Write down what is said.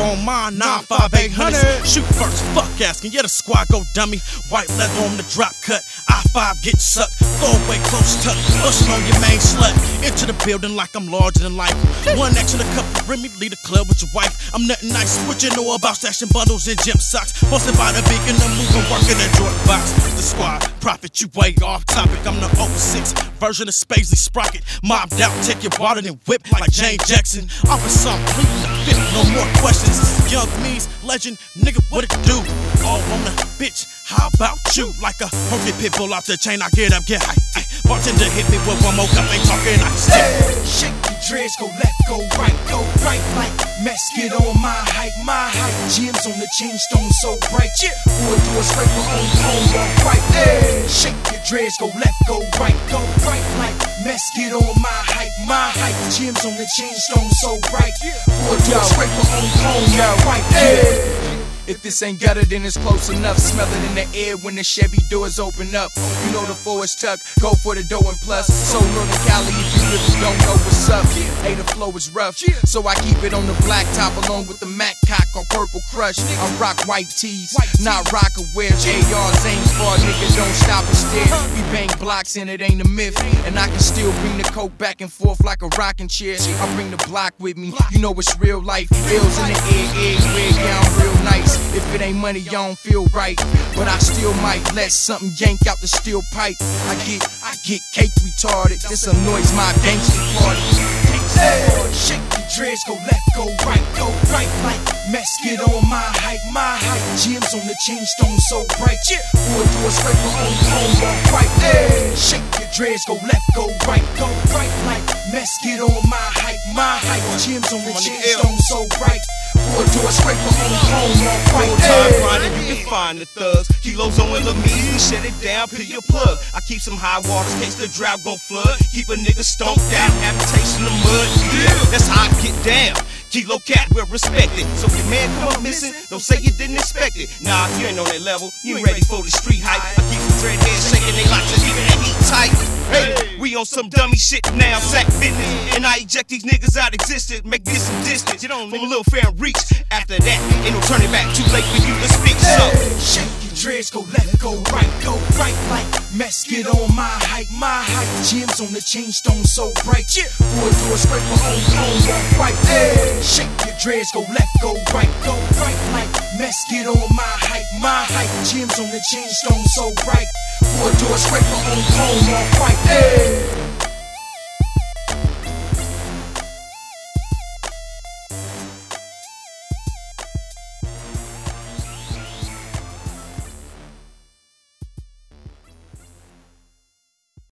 on mine, 95800. Shoot first, fuck asking, yeah, the squad go dummy. White leather on the drop cut, I5 get sucked. Throw away close tuck, pushing on your main slut. Into the building like I'm larger than life. One and a cup of Remy, lead the club with your wife. I'm nothing nice, what you know about stashing bundles and gym socks. Posted by the beacon, I'm moving, working the joint box. The squad, profit, you way off topic. I'm the 06 version of Spacely Sprocket. Mobbed out, take your water and whip like Jane Jackson. Pleading the fifth, no more questions. Young me's legend, nigga, what it do? All on the bitch, how about you? Like a hungry pit bull off the chain, I get up, get high. Bartender hit me with one more cup, ain't talking, I stick. Shake your dreads, go left, go right, go right like mess. Get on my height, my height. Gems on the chain, stone so bright. Yeah, boy, do a scraper on home, walk right. Hey, shake your dreads, go left, go right, go right like mess. Get on my height, my height. Gems on the chain, stone so bright. Yeah. Boy, do a scraper on home, walk right. Hey. If this ain't gutter, then it's close enough. Smell it in the air when the Chevy doors open up. You know the four is tuck, go for the dough and plus. So Northern Cali, if you really don't know what's up. Hey, the flow is rough, so I keep it on the black top along with the Mac cock on purple crush. I rock white tees, not rocker wear. ARs ain't far, niggas don't stop and stare. We bang blocks and it ain't a myth. And I can still bring the coke back and forth like a rocking chair. I bring the block with me, you know it's real life. Bills in the air, real nice. If it ain't money, y'all don't feel right. But I still might let something yank out the steel pipe. I get, I get cake retarded. This annoys my gangster party. Hey, shake your dreads, go left, go right, go right like mess. Get on my height, my height. Gems on the chain, stone so bright. Yeah, boy, do a scraper on home, walk right. Hey, shake your dreads, go left, go right, go right like mess. Get on my height, my height. Gems on the chain, stone so bright. Boy, do a scraper on home, walk right. Full time grinding, you can find the thugs. Kilos on Lameez, we shut it down, peel your plug. I keep some high waters, case the drought gon' flood. Keep a nigga stomped out, habitation of mud. Yeah, that's how I get down. Kilo cat, we're respected. So if your man come up missing, don't say you didn't expect it. Nah, you ain't on that level. You ain't ready for the street hype. I keep some dreadheads shaking they locks and keeping that heat tight. Hey, we on some dummy shit now, sack business. And I eject these niggas out existence, make this some distance. You don't from a little fair reach. After that, ain't no turning back, too late for you to speak. So, Shake your dreads, go left, go right, go right like mess. Get on my height, my height. Gems on the chain, stone so bright. Yeah, boy, do a scraper on home, walk right. Hey, shake your dreads, go left, go right, go Get on my height, my height. Gems on the chain, stone so bright. Boy, do a scraper on home, walk right. Hey.